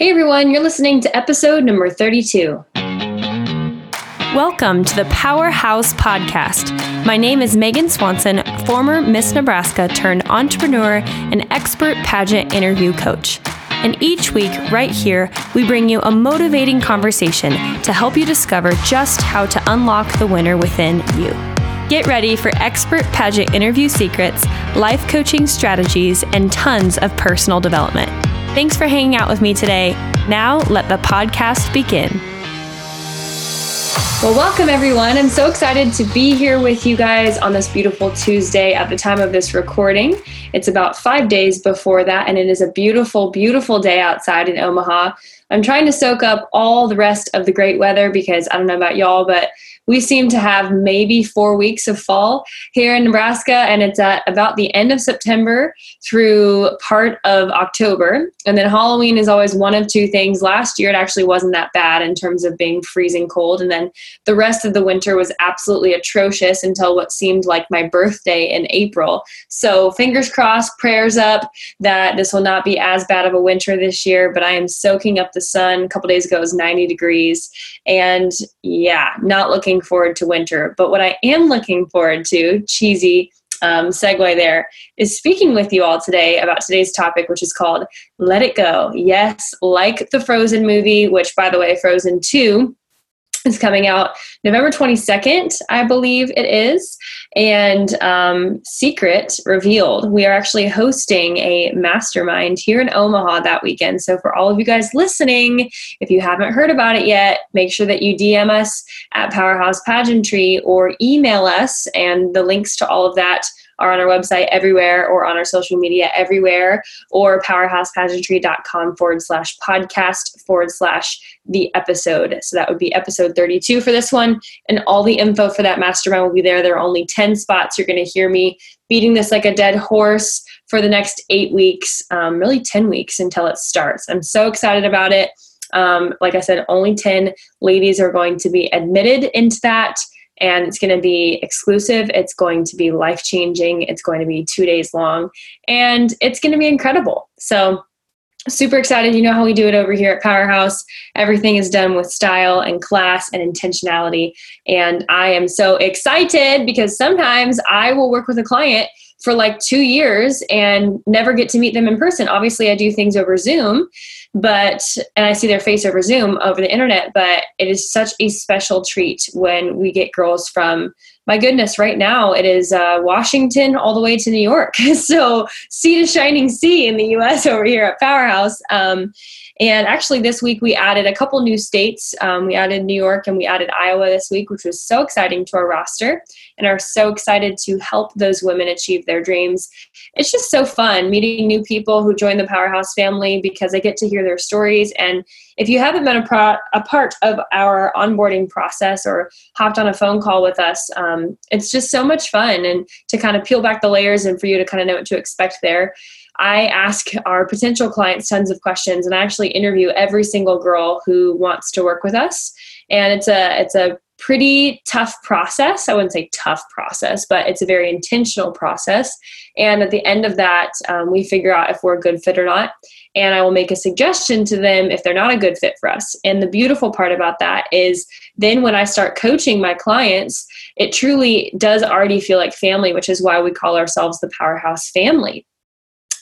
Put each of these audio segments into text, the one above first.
Hey everyone, you're listening to episode number 32. Welcome to the Powerhouse Podcast. My name is Megan Swanson, former Miss Nebraska turned entrepreneur and expert pageant interview coach. And each week, right here, we bring you a motivating conversation to help you discover just how to unlock the winner within you. Get ready for expert pageant interview secrets, life coaching strategies, and tons of personal development. Thanks for hanging out with me today. Now, let the podcast begin. Well, welcome everyone. I'm so excited to be here with you guys on this beautiful Tuesday at the time of this recording. It's about five days before that, and it is a beautiful, beautiful day outside in Omaha. I'm trying to soak up all the rest of the great weather because I don't know about y'all, but we seem to have maybe four weeks of fall here in Nebraska, and it's at about the end of September through part of October. And then Halloween is always one of two things. Last year, it actually wasn't that bad in terms of being freezing cold. And then the rest of the winter was absolutely atrocious until what seemed like my birthday in April. So, fingers crossed, prayers up that this will not be as bad of a winter this year. But I am soaking up the sun. A couple days ago, it was 90 degrees. And yeah, not looking looking forward to winter. But what I am looking forward to, cheesy um, segue there, is speaking with you all today about today's topic, which is called Let It Go. Yes, like the Frozen movie, which, by the way, Frozen 2 is coming out November 22nd, I believe it is. And um, Secret revealed, we are actually hosting a mastermind here in Omaha that weekend. So, for all of you guys listening, if you haven't heard about it yet, make sure that you DM us at Powerhouse Pageantry or email us, and the links to all of that are on our website everywhere or on our social media everywhere or powerhousepageantry.com forward slash podcast forward slash the episode. So that would be episode 32 for this one. And all the info for that mastermind will be there. There are only 10 spots. You're going to hear me beating this like a dead horse for the next eight weeks, um, really 10 weeks until it starts. I'm so excited about it. Um, like I said, only 10 ladies are going to be admitted into that and it's going to be exclusive. It's going to be life changing. It's going to be two days long, and it's going to be incredible. So, super excited. You know how we do it over here at Powerhouse. Everything is done with style and class and intentionality. And I am so excited because sometimes I will work with a client for like two years and never get to meet them in person. Obviously, I do things over Zoom, but and I see their face over Zoom over the internet, but it is such a special treat when we get girls from my goodness, right now it is uh, Washington all the way to New York. so sea to shining sea in the US over here at Powerhouse. Um, and actually, this week we added a couple new states. Um, we added New York and we added Iowa this week, which was so exciting to our roster and are so excited to help those women achieve their dreams. It's just so fun meeting new people who join the Powerhouse family because I get to hear their stories. And if you haven't been a, pro- a part of our onboarding process or hopped on a phone call with us, um, it's just so much fun and to kind of peel back the layers and for you to kind of know what to expect there. I ask our potential clients tons of questions and I actually interview every single girl who wants to work with us. And it's a it's a pretty tough process. I wouldn't say tough process, but it's a very intentional process. And at the end of that, um, we figure out if we're a good fit or not. And I will make a suggestion to them if they're not a good fit for us. And the beautiful part about that is then when I start coaching my clients, it truly does already feel like family, which is why we call ourselves the Powerhouse Family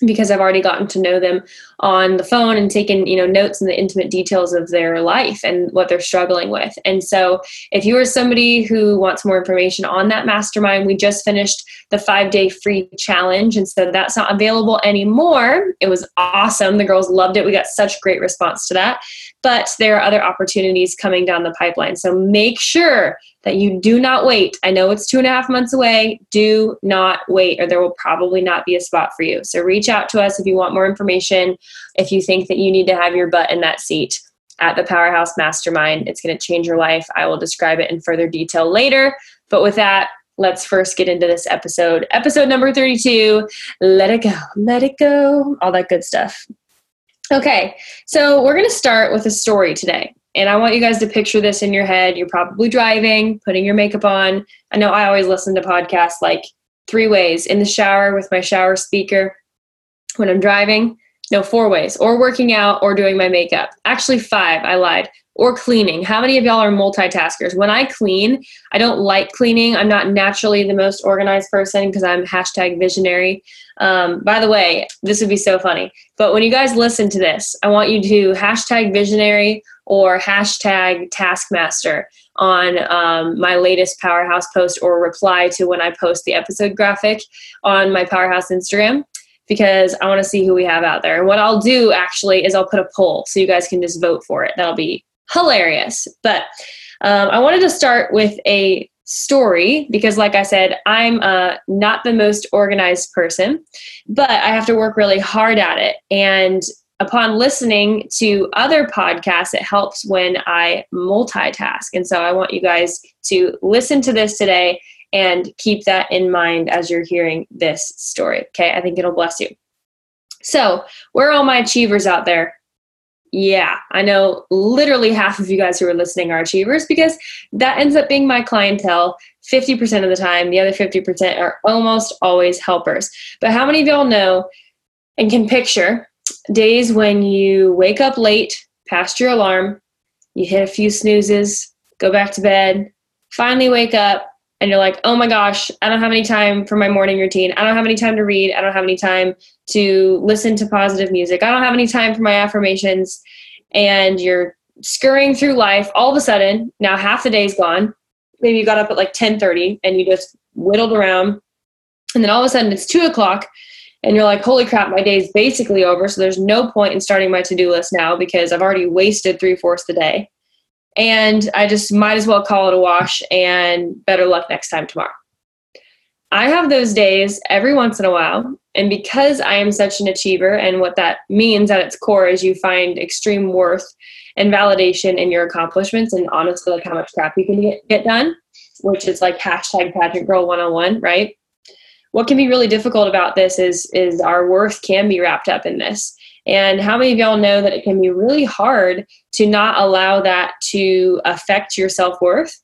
because I've already gotten to know them on the phone and taken, you know, notes and the intimate details of their life and what they're struggling with. And so if you are somebody who wants more information on that mastermind, we just finished the 5-day free challenge and so that's not available anymore. It was awesome. The girls loved it. We got such great response to that. But there are other opportunities coming down the pipeline. So make sure that you do not wait. I know it's two and a half months away. Do not wait, or there will probably not be a spot for you. So reach out to us if you want more information, if you think that you need to have your butt in that seat at the Powerhouse Mastermind. It's going to change your life. I will describe it in further detail later. But with that, let's first get into this episode. Episode number 32 Let It Go, Let It Go, all that good stuff. Okay, so we're going to start with a story today. And I want you guys to picture this in your head. You're probably driving, putting your makeup on. I know I always listen to podcasts like three ways in the shower with my shower speaker, when I'm driving, No, four ways. Or working out or doing my makeup. Actually, five. I lied. Or cleaning. How many of y'all are multitaskers? When I clean, I don't like cleaning. I'm not naturally the most organized person because I'm hashtag visionary. Um, by the way, this would be so funny. But when you guys listen to this, I want you to hashtag visionary or hashtag taskmaster on um, my latest powerhouse post or reply to when I post the episode graphic on my powerhouse Instagram because I want to see who we have out there. And what I'll do actually is I'll put a poll so you guys can just vote for it. That'll be hilarious. But um, I wanted to start with a story because, like I said, I'm uh, not the most organized person, but I have to work really hard at it. And upon listening to other podcasts, it helps when I multitask. And so I want you guys to listen to this today and keep that in mind as you're hearing this story. Okay, I think it'll bless you. So, where are all my achievers out there? Yeah, I know literally half of you guys who are listening are achievers because that ends up being my clientele 50% of the time. The other 50% are almost always helpers. But how many of y'all know and can picture days when you wake up late, past your alarm, you hit a few snoozes, go back to bed, finally wake up, and you're like, oh my gosh, I don't have any time for my morning routine. I don't have any time to read. I don't have any time to listen to positive music. I don't have any time for my affirmations. And you're scurrying through life. All of a sudden, now half the day's gone. Maybe you got up at like 10:30 and you just whittled around. And then all of a sudden it's two o'clock and you're like, holy crap, my day's basically over. So there's no point in starting my to-do list now because I've already wasted three-fourths of the day and I just might as well call it a wash and better luck next time tomorrow. I have those days every once in a while. And because I am such an achiever, and what that means at its core is you find extreme worth and validation in your accomplishments and honestly, like how much crap you can get, get done, which is like hashtag pageant girl 101, right? What can be really difficult about this is, is our worth can be wrapped up in this. And how many of y'all know that it can be really hard to not allow that to affect your self worth?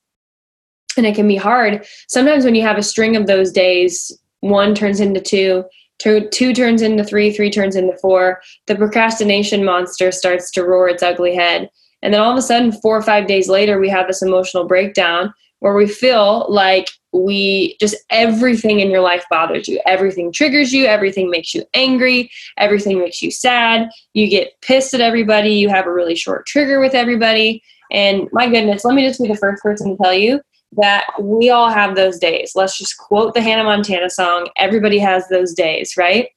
And it can be hard. Sometimes when you have a string of those days, one turns into two, two, two turns into three, three turns into four. The procrastination monster starts to roar its ugly head. And then all of a sudden, four or five days later, we have this emotional breakdown where we feel like we just everything in your life bothers you. Everything triggers you, everything makes you angry, everything makes you sad. You get pissed at everybody, you have a really short trigger with everybody. And my goodness, let me just be the first person to tell you that we all have those days. Let's just quote the Hannah Montana song. Everybody has those days, right?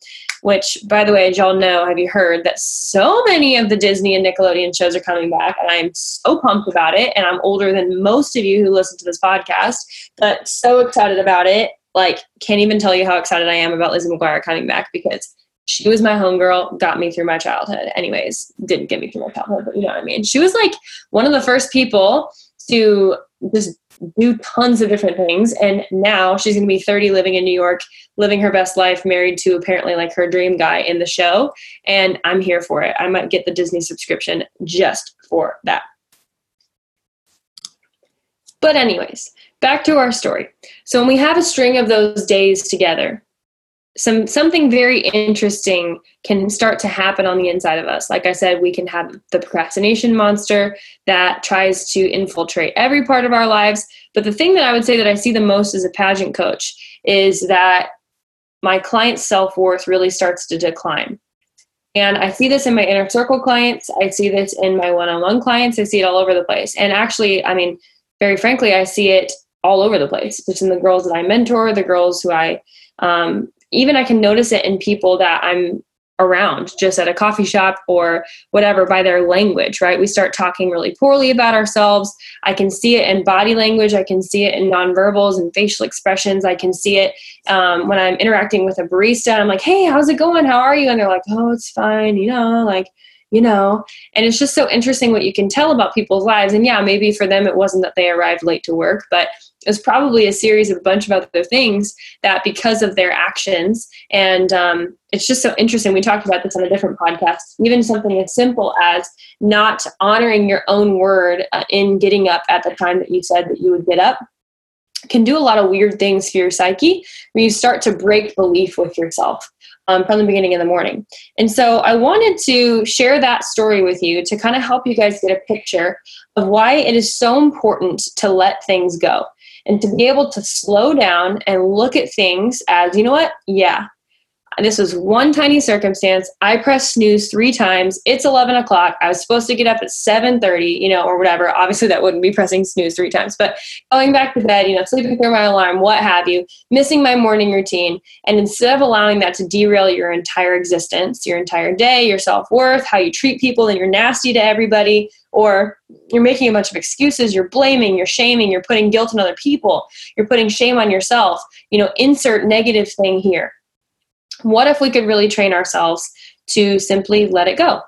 Which, by the way, as y'all know, have you heard that so many of the Disney and Nickelodeon shows are coming back? And I'm so pumped about it. And I'm older than most of you who listen to this podcast, but so excited about it. Like, can't even tell you how excited I am about Lizzie McGuire coming back because she was my homegirl, got me through my childhood. Anyways, didn't get me through my childhood, but you know what I mean. She was like one of the first people to just do tons of different things. And now she's going to be 30 living in New York, living her best life, married to apparently like her dream guy in the show. And I'm here for it. I might get the Disney subscription just for that. But, anyways, back to our story. So, when we have a string of those days together, some something very interesting can start to happen on the inside of us. Like I said, we can have the procrastination monster that tries to infiltrate every part of our lives. But the thing that I would say that I see the most as a pageant coach is that my client's self-worth really starts to decline. And I see this in my inner circle clients, I see this in my one-on-one clients, I see it all over the place. And actually, I mean, very frankly, I see it all over the place. It's in the girls that I mentor, the girls who I um, even I can notice it in people that I'm around just at a coffee shop or whatever by their language, right? We start talking really poorly about ourselves. I can see it in body language. I can see it in nonverbals and facial expressions. I can see it um, when I'm interacting with a barista. I'm like, hey, how's it going? How are you? And they're like, oh, it's fine, you know, like, you know? And it's just so interesting what you can tell about people's lives. And yeah maybe for them it wasn't that they arrived late to work but it was probably a series of a bunch of other things that because of their actions and um, it's just so interesting. We talked about this on a different podcast. Even something as simple as not honoring your own word uh, in getting up at the time that you said that you would get up can do a lot of weird things for your psyche when you start to break belief with yourself um, from the beginning of the morning. And so I wanted to share that story with you to kind of help you guys get a picture of why it is so important to let things go and to be able to slow down and look at things as, you know what? Yeah, this was one tiny circumstance. I pressed snooze three times. It's 11 o'clock. I was supposed to get up at 7.30, you know, or whatever. Obviously, that wouldn't be pressing snooze three times. But going back to bed, you know, sleeping through my alarm, what have you, missing my morning routine. And instead of allowing that to derail your entire existence, your entire day, your self-worth, how you treat people, and you're nasty to everybody, or you're making a bunch of excuses, you're blaming, you're shaming, you're putting guilt on other people, you're putting shame on yourself, you know, insert negative thing here what if we could really train ourselves to simply let it go?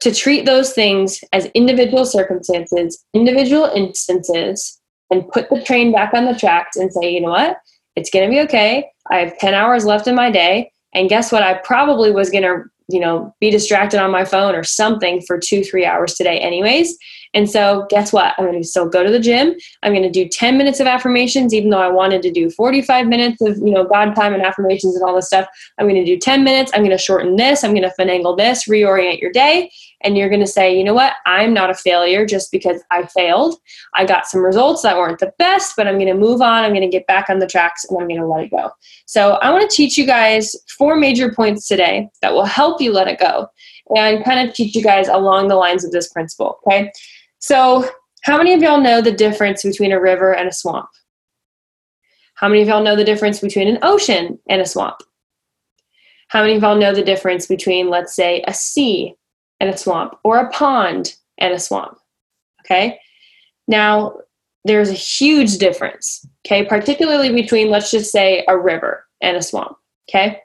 To treat those things as individual circumstances, individual instances, and put the train back on the tracks and say, you know what? It's going to be okay. I have 10 hours left in my day. And guess what? I probably was going to, you know, be distracted on my phone or something for two, three hours today, anyways. And so, guess what? I'm going to still go to the gym. I'm going to do 10 minutes of affirmations, even though I wanted to do 45 minutes of, you know, God time and affirmations and all this stuff. I'm going to do 10 minutes. I'm going to shorten this. I'm going to finagle this, reorient your day. And you're going to say, you know what? I'm not a failure just because I failed. I got some results that weren't the best, but I'm going to move on. I'm going to get back on the tracks and I'm going to let it go. So, I want to teach you guys four major points today that will help you let it go and kind of teach you guys along the lines of this principle. Okay. So, how many of y'all know the difference between a river and a swamp? How many of y'all know the difference between an ocean and a swamp? How many of y'all know the difference between, let's say, a sea and a swamp or a pond and a swamp? Okay. Now, there's a huge difference, okay, particularly between, let's just say, a river and a swamp, okay?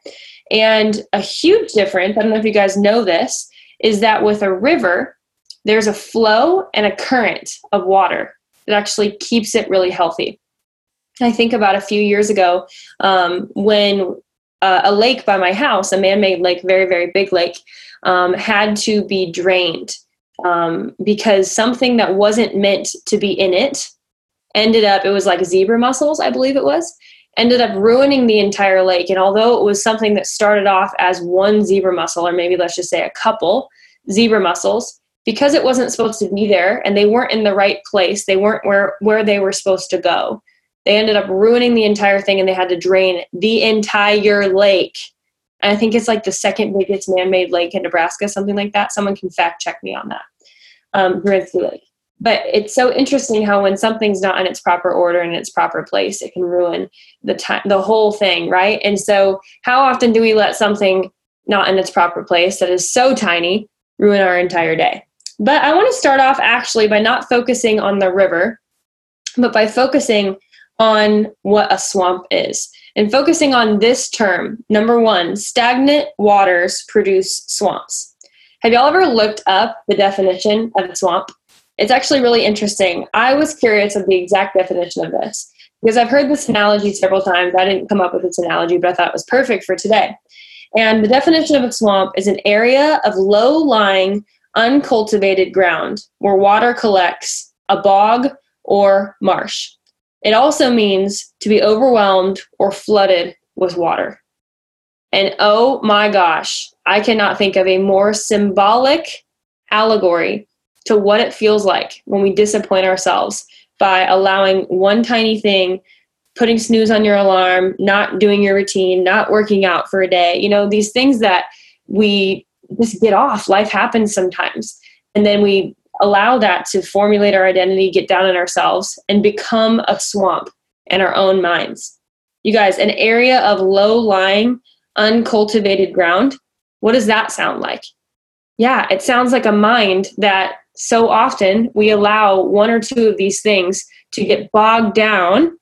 And a huge difference, I don't know if you guys know this, is that with a river, there's a flow and a current of water that actually keeps it really healthy. I think about a few years ago um, when uh, a lake by my house, a man made lake, very, very big lake, um, had to be drained um, because something that wasn't meant to be in it ended up, it was like zebra mussels, I believe it was, ended up ruining the entire lake. And although it was something that started off as one zebra mussel, or maybe let's just say a couple zebra mussels, because it wasn't supposed to be there and they weren't in the right place, they weren't where, where they were supposed to go. They ended up ruining the entire thing and they had to drain the entire lake. And I think it's like the second biggest man made lake in Nebraska, something like that. Someone can fact check me on that. Um, Lake. But it's so interesting how when something's not in its proper order and its proper place, it can ruin the time, the whole thing, right? And so, how often do we let something not in its proper place that is so tiny ruin our entire day? But I want to start off actually by not focusing on the river, but by focusing on what a swamp is and focusing on this term. Number one, stagnant waters produce swamps. Have y'all ever looked up the definition of a swamp? It's actually really interesting. I was curious of the exact definition of this because I've heard this analogy several times. I didn't come up with this analogy, but I thought it was perfect for today. And the definition of a swamp is an area of low lying, uncultivated ground where water collects, a bog or marsh. It also means to be overwhelmed or flooded with water. And oh my gosh, I cannot think of a more symbolic allegory to what it feels like when we disappoint ourselves by allowing one tiny thing, putting snooze on your alarm, not doing your routine, not working out for a day, you know, these things that we just get off. Life happens sometimes. And then we allow that to formulate our identity, get down in ourselves, and become a swamp in our own minds. You guys, an area of low lying, uncultivated ground, what does that sound like? Yeah, it sounds like a mind that so often we allow one or two of these things to get bogged down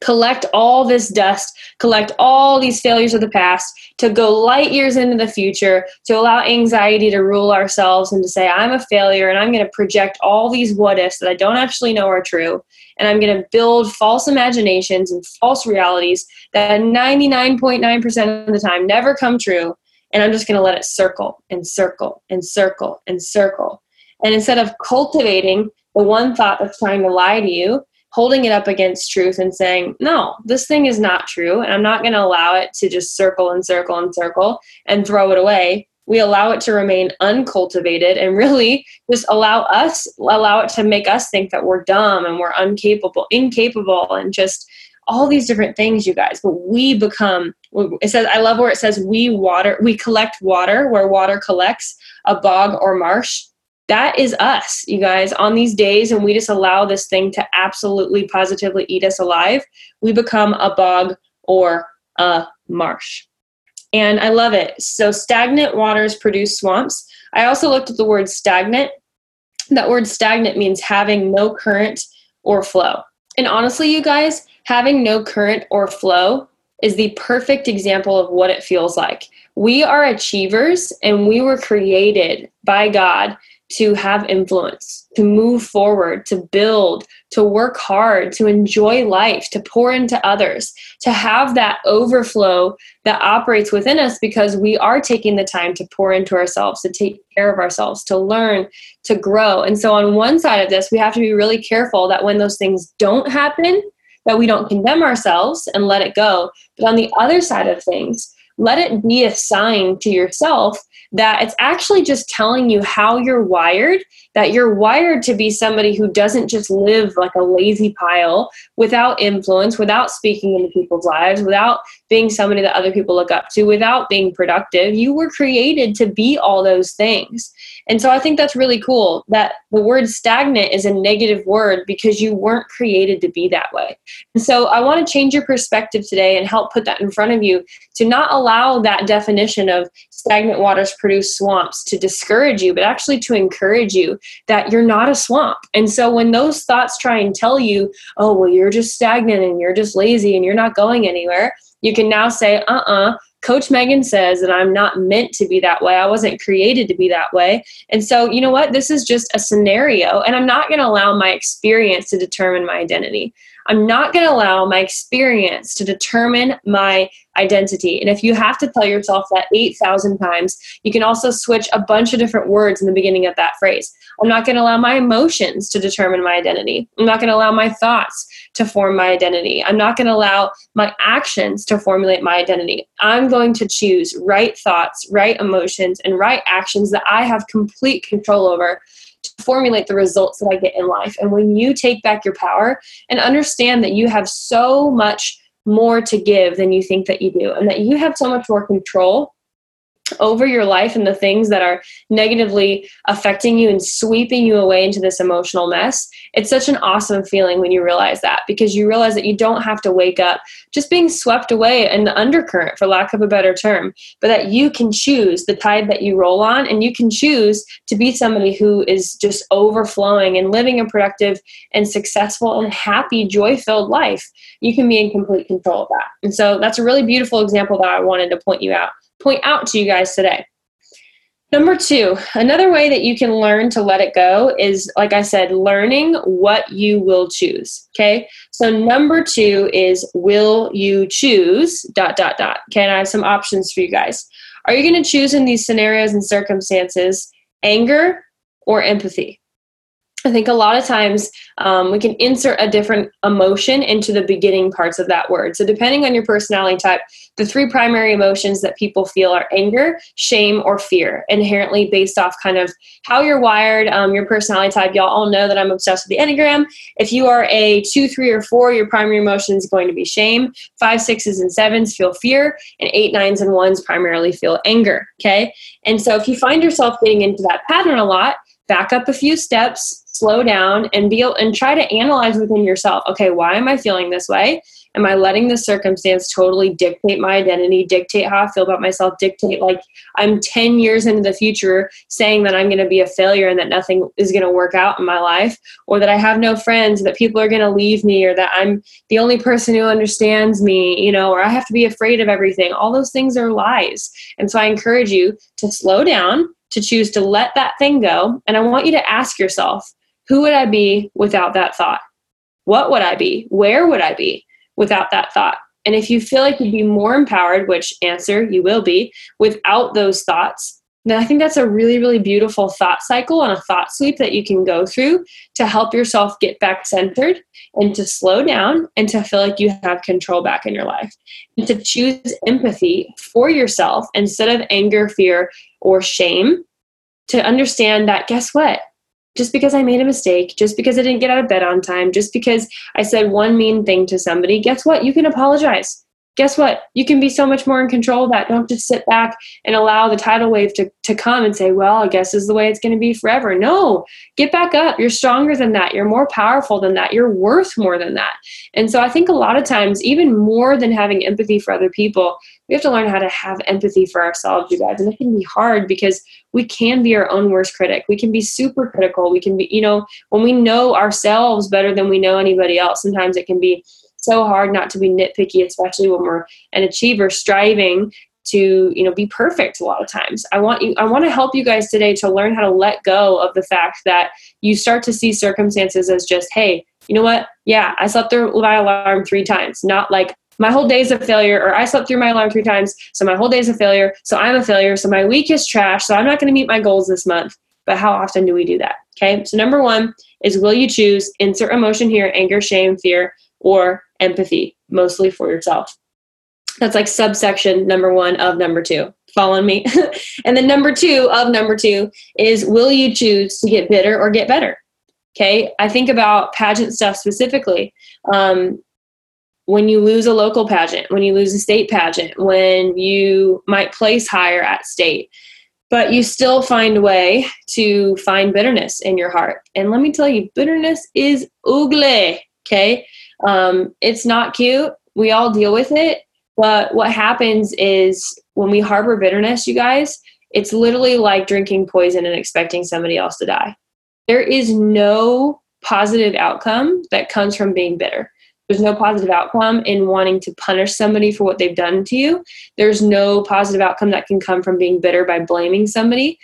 collect all this dust, collect all these failures of the past, to go light years into the future, to allow anxiety to rule ourselves and to say, I'm a failure and I'm going to project all these what ifs that I don't actually know are true. And I'm going to build false imaginations and false realities that 99.9% of the time never come true. And I'm just going to let it circle and circle and circle and circle. And instead of cultivating the one thought that's trying to lie to you, holding it up against truth and saying, no, this thing is not true. And I'm not going to allow it to just circle and circle and circle and throw it away. We allow it to remain uncultivated and really just allow us, allow it to make us think that we're dumb and we're incapable, incapable, and just all these different things, you guys. But we become, it says, I love where it says, we water, we collect water where water collects a bog or marsh that is us, you guys, on these days, and we just allow this thing to absolutely positively eat us alive. We become a bog or a marsh. And I love it. So, stagnant waters produce swamps. I also looked at the word stagnant. That word stagnant means having no current or flow. And honestly, you guys, having no current or flow is the perfect example of what it feels like. We are achievers and we were created by God to have influence, to move forward, to build, to work hard, to enjoy life, to pour into others, to have that overflow that operates within us because we are taking the time to pour into ourselves, to take care of ourselves, to learn, to grow. And so, on one side of this, we have to be really careful that when those things don't happen, that we don't condemn ourselves and let it go. But on the other side of things, let it be a sign to yourself that it's actually just telling you how you're wired, that you're wired to be somebody who doesn't just live like a lazy pile without influence, without speaking into people's lives, without being somebody that other people look up to, without being productive. You were created to be all those things. And so I think that's really cool that the word stagnant is a negative word because you weren't created to be that way. And so I want to change your perspective today and help put that in front of you to not allow that definition of stagnant waters produce swamps to discourage you, but actually to encourage you that you're not a swamp. And so when those thoughts try and tell you, oh, well, you're just stagnant and you're just lazy and you're not going anywhere, you can now say, uh uh-uh, uh Coach Megan says that I'm not meant to be that way. I wasn't created to be that way. And so, you know what? This is just a scenario, and I'm not going to allow my experience to determine my identity. I'm not going to allow my experience to determine my identity. And if you have to tell yourself that 8,000 times, you can also switch a bunch of different words in the beginning of that phrase. I'm not going to allow my emotions to determine my identity. I'm not going to allow my thoughts to form my identity. I'm not going to allow my actions to formulate my identity. I'm going to choose right thoughts, right emotions, and right actions that I have complete control over to formulate the results that I get in life. And when you take back your power and understand that you have so much more to give than you think that you do, and that you have so much more control over your life and the things that are negatively affecting you and sweeping you away into this emotional mess. It's such an awesome feeling when you realize that because you realize that you don't have to wake up just being swept away in the undercurrent, for lack of a better term, but that you can choose the tide that you roll on and you can choose to be somebody who is just overflowing and living a productive and successful and happy, joy filled life. You can be in complete control of that. And so that's a really beautiful example that I wanted to point you out point out to you guys today. Number two, another way that you can learn to let it go is, like I said, learning what you will choose. Okay. So, number two is will you choose dot, dot, dot. Okay. And I have some options for you guys. Are you going to choose in these scenarios and circumstances anger or empathy? I think a lot of times um, we can insert a different emotion into the beginning parts of that word. So, depending on your personality type, the three primary emotions that people feel are anger, shame, or fear, inherently based off kind of how you're wired, um, your personality type. Y'all all know that I'm obsessed with the Enneagram. If you are a two, three, or four, your primary emotion is going to be shame. Five, sixes, and sevens feel fear, and eight, nines, and ones primarily feel anger. Okay. And so, if you find yourself getting into that pattern a lot, back up a few steps, slow down and be and try to analyze within yourself okay why am i feeling this way? Am i letting the circumstance totally dictate my identity dictate how i feel about myself dictate like i'm 10 years into the future saying that i'm going to be a failure and that nothing is going to work out in my life or that i have no friends that people are going to leave me or that i'm the only person who understands me you know or i have to be afraid of everything. All those things are lies. And so i encourage you to slow down to choose to let that thing go. And i want you to ask yourself who would I be without that thought? What would I be? Where would I be without that thought? And if you feel like you'd be more empowered, which answer you will be, without those thoughts, And I think that's a really, really beautiful thought cycle and a thought sweep that you can go through to help yourself get back centered and to slow down and to feel like you have control back in your life. And to choose empathy for yourself instead of anger, fear, or shame. To understand that, guess what? Just because I made a mistake, just because I didn't get out of bed on time, just because I said one mean thing to somebody, guess what? You can apologize guess what? You can be so much more in control of that. Don't just sit back and allow the tidal wave to, to come and say, well, I guess this is the way it's going to be forever. No, get back up. You're stronger than that. You're more powerful than that. You're worth more than that. And so I think a lot of times, even more than having empathy for other people, we have to learn how to have empathy for ourselves, you guys. And it can be hard because we can be our own worst critic. We can be super critical. We can be, you know, when we know ourselves better than we know anybody else, sometimes it can be so hard not to be nitpicky, especially when we're an achiever striving to you know be perfect a lot of times. I want you i want to help you guys today to learn how to let go of the fact that you start to see circumstances as just hey you know what? Yeah i slept through my alarm three times. Not like my whole day's a failure or i slept through my alarm three times so my whole day's a failure so i'm a failure so my week is trash so i'm not going to meet my goals this month. But how often do we do that? Okay so number one is will you choose insert emotion here anger shame fear or empathy, mostly for yourself. That's like subsection number one of number two. Following me. and then number two of number two is will you choose to get bitter or get better? Okay. I think about pageant stuff specifically. Um, when you lose a local pageant, when you lose a state pageant, when you might place higher at state, but you still find a way to find bitterness in your heart. And let me tell you, bitterness is ugly. Okay. Um, it's not cute. We all deal with it. But what happens is when we harbor bitterness, you guys, it's literally like drinking poison and expecting somebody else to die. There is no positive outcome that comes from being bitter. There's no positive outcome in wanting to punish somebody for what they've done to you. There's no positive outcome that can come from being bitter by blaming somebody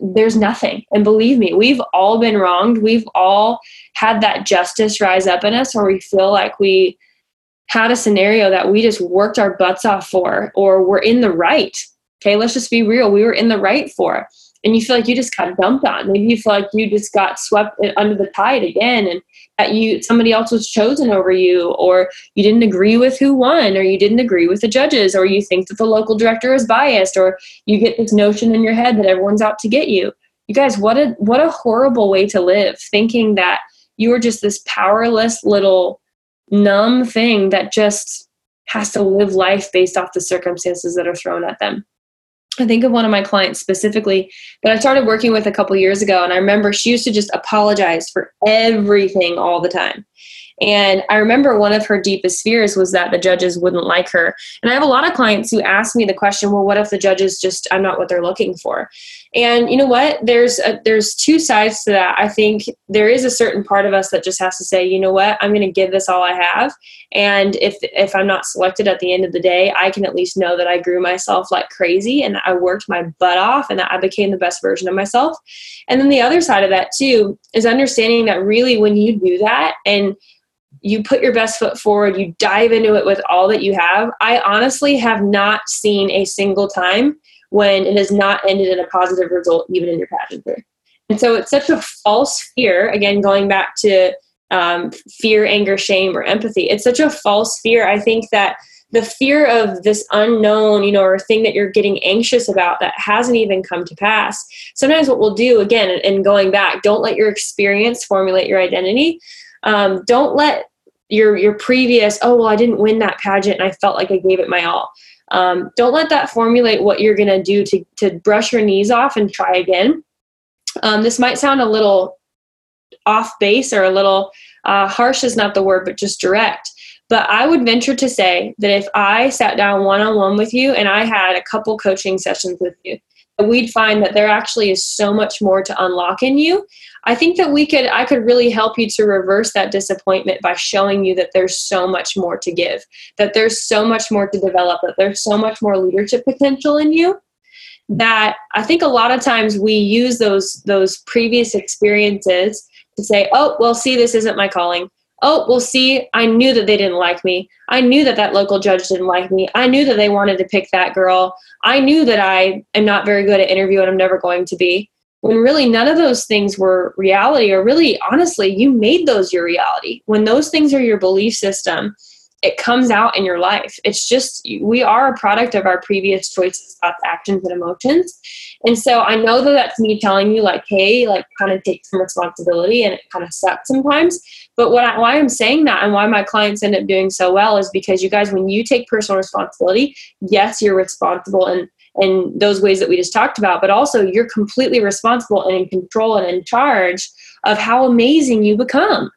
there's nothing. And believe me, we've all been wronged. We've all had that justice rise up in us where we feel like we had a scenario that we just worked our butts off for, or we're in the right. Okay, let's just be real. We were in the right for. And you feel like you just got dumped on. Maybe you feel like you just got swept under the tide again. And that you somebody else was chosen over you or you didn't agree with who won or you didn't agree with the judges or you think that the local director is biased or you get this notion in your head that everyone's out to get you you guys what a what a horrible way to live thinking that you are just this powerless little numb thing that just has to live life based off the circumstances that are thrown at them I think of one of my clients specifically that I started working with a couple years ago, and I remember she used to just apologize for everything all the time. And I remember one of her deepest fears was that the judges wouldn't like her. And I have a lot of clients who ask me the question, well, what if the judges just, I'm not what they're looking for? And you know what? There's a, there's two sides to that. I think there is a certain part of us that just has to say, you know what? I'm going to give this all I have. And if if I'm not selected at the end of the day, I can at least know that I grew myself like crazy and I worked my butt off and that I became the best version of myself. And then the other side of that too is understanding that really when you do that and you put your best foot forward, you dive into it with all that you have. I honestly have not seen a single time when it has not ended in a positive result, even in your pageantry. And so it's such a false fear, again, going back to um, fear, anger, shame, or empathy. It's such a false fear. I think that the fear of this unknown, you know, or thing that you're getting anxious about that hasn't even come to pass. Sometimes what we'll do, again, and going back, don't let your experience formulate your identity. Um, don't let your your previous, oh well, I didn't win that pageant and I felt like I gave it my all. Um, don't let that formulate what you're going to do to to brush your knees off and try again. Um, this might sound a little off base or a little uh, harsh is not the word, but just direct. But I would venture to say that if I sat down one on one with you and I had a couple coaching sessions with you, we'd find that there actually is so much more to unlock in you. I think that we could I could really help you to reverse that disappointment by showing you that there's so much more to give, that there's so much more to develop, that there's so much more leadership potential in you that I think a lot of times we use those those previous experiences to say, "Oh, well, see, this isn't my calling." oh, well, see, I knew that they didn't like me. I knew that that local judge didn't like me. I knew that they wanted to pick that girl. I knew that I am not very good at interview and I'm never going to be. When really none of those things were reality, or really, honestly, you made those your reality. When those things are your belief system, it comes out in your life. It's just, we are a product of our previous choices, thoughts, actions, and emotions. And so I know that that's me telling you, like, hey, like, kind of take some responsibility and it kind of sucks sometimes. But what I, why I'm saying that and why my clients end up doing so well is because you guys, when you take personal responsibility, yes, you're responsible and in those ways that we just talked about, but also you're completely responsible and in control and in charge of how amazing you become.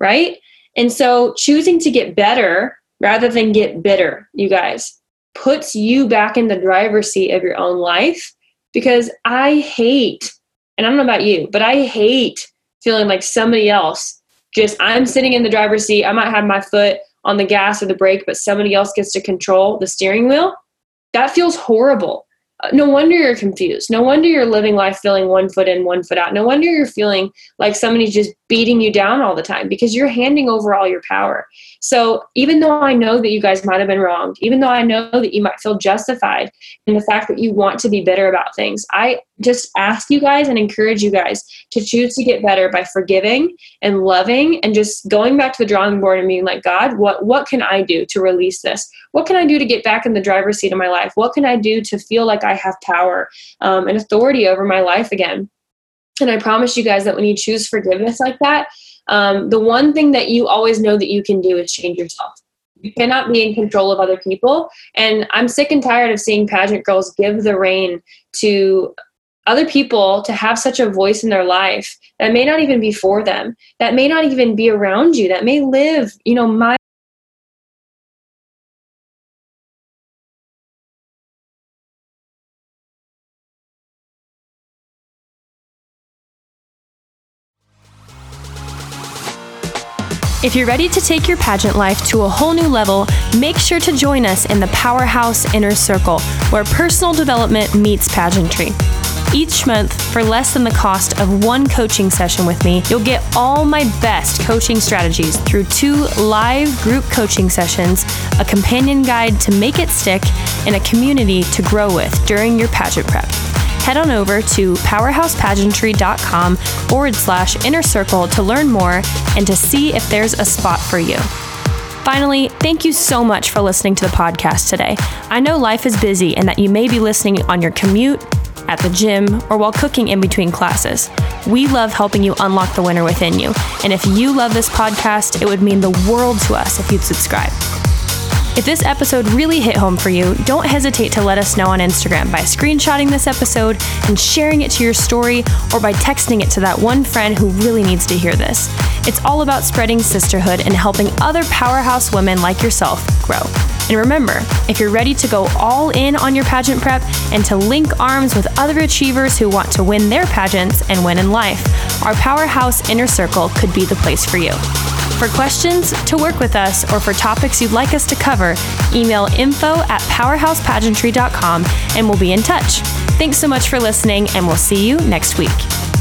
Right? And so choosing to get better rather than get bitter, you guys, puts you back in the driver's seat of your own life because I hate, and I don't know about you, but I hate feeling like somebody else just, I'm sitting in the driver's seat. I might have my foot on the gas or the brake, but somebody else gets to control the steering wheel. That feels horrible uh, no wonder you're confused. No wonder you're living life feeling one foot in, one foot out. No wonder you're feeling like somebody just beating you down all the time because you're handing over all your power. So, even though I know that you guys might have been wronged, even though I know that you might feel justified in the fact that you want to be bitter about things, I just ask you guys and encourage you guys to choose to get better by forgiving and loving and just going back to the drawing board and being like, God, what, what can I do to release this? What can I do to get back in the driver's seat of my life? What can I do to feel like I have power um, and authority over my life again? And I promise you guys that when you choose forgiveness like that, um, the one thing that you always know that you can do is change yourself. You cannot be in control of other people. And I'm sick and tired of seeing pageant girls give the rein to other people to have such a voice in their life that may not even be for them, that may not even be around you, that may live, you know, my If you're ready to take your pageant life to a whole new level, make sure to join us in the Powerhouse Inner Circle, where personal development meets pageantry. Each month, for less than the cost of one coaching session with me, you'll get all my best coaching strategies through two live group coaching sessions, a companion guide to make it stick, and a community to grow with during your pageant prep head on over to powerhousepageantry.com forward slash inner circle to learn more and to see if there's a spot for you. Finally, thank you so much for listening to the podcast today. I know life is busy and that you may be listening on your commute, at the gym, or while cooking in between classes. We love helping you unlock the winner within you. And if you love this podcast, it would mean the world to us if you'd subscribe. If this episode really hit home for you, don't hesitate to let us know on Instagram by screenshotting this episode and sharing it to your story or by texting it to that one friend who really needs to hear this. It's all about spreading sisterhood and helping other powerhouse women like yourself grow. And remember, if you're ready to go all in on your pageant prep and to link arms with other achievers who want to win their pageants and win in life, our Powerhouse Inner Circle could be the place for you. For questions, to work with us, or for topics you'd like us to cover, email info at powerhousepageantry.com and we'll be in touch. Thanks so much for listening, and we'll see you next week.